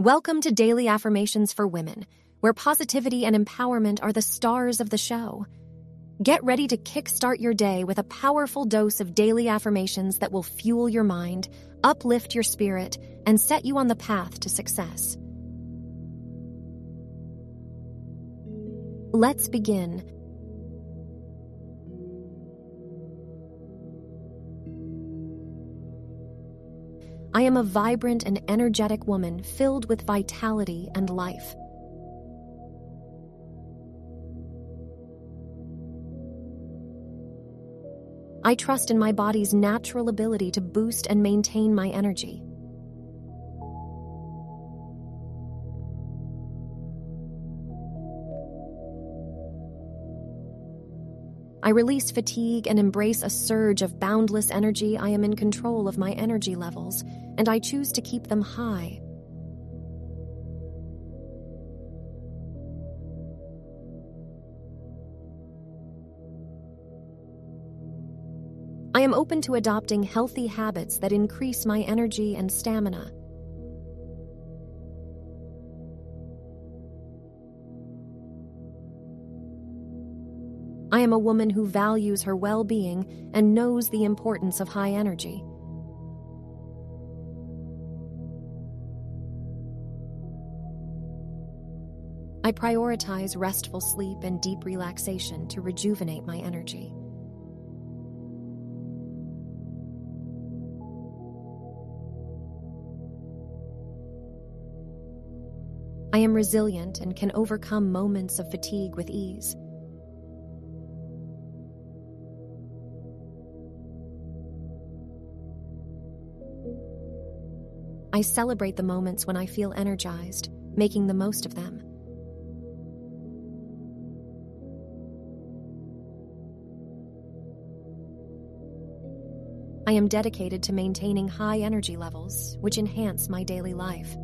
Welcome to Daily Affirmations for Women, where positivity and empowerment are the stars of the show. Get ready to kickstart your day with a powerful dose of daily affirmations that will fuel your mind, uplift your spirit, and set you on the path to success. Let's begin. I am a vibrant and energetic woman filled with vitality and life. I trust in my body's natural ability to boost and maintain my energy. I release fatigue and embrace a surge of boundless energy. I am in control of my energy levels, and I choose to keep them high. I am open to adopting healthy habits that increase my energy and stamina. I am a woman who values her well being and knows the importance of high energy. I prioritize restful sleep and deep relaxation to rejuvenate my energy. I am resilient and can overcome moments of fatigue with ease. I celebrate the moments when I feel energized, making the most of them. I am dedicated to maintaining high energy levels, which enhance my daily life.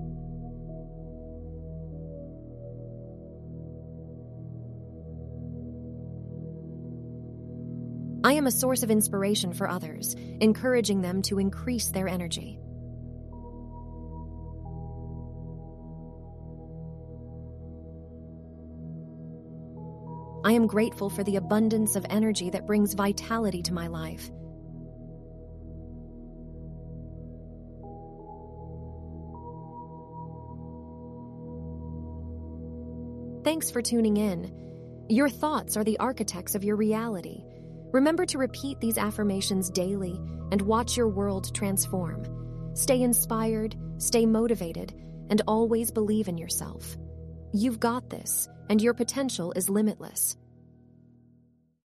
I am a source of inspiration for others, encouraging them to increase their energy. I am grateful for the abundance of energy that brings vitality to my life. Thanks for tuning in. Your thoughts are the architects of your reality. Remember to repeat these affirmations daily and watch your world transform. Stay inspired, stay motivated, and always believe in yourself. You've got this, and your potential is limitless.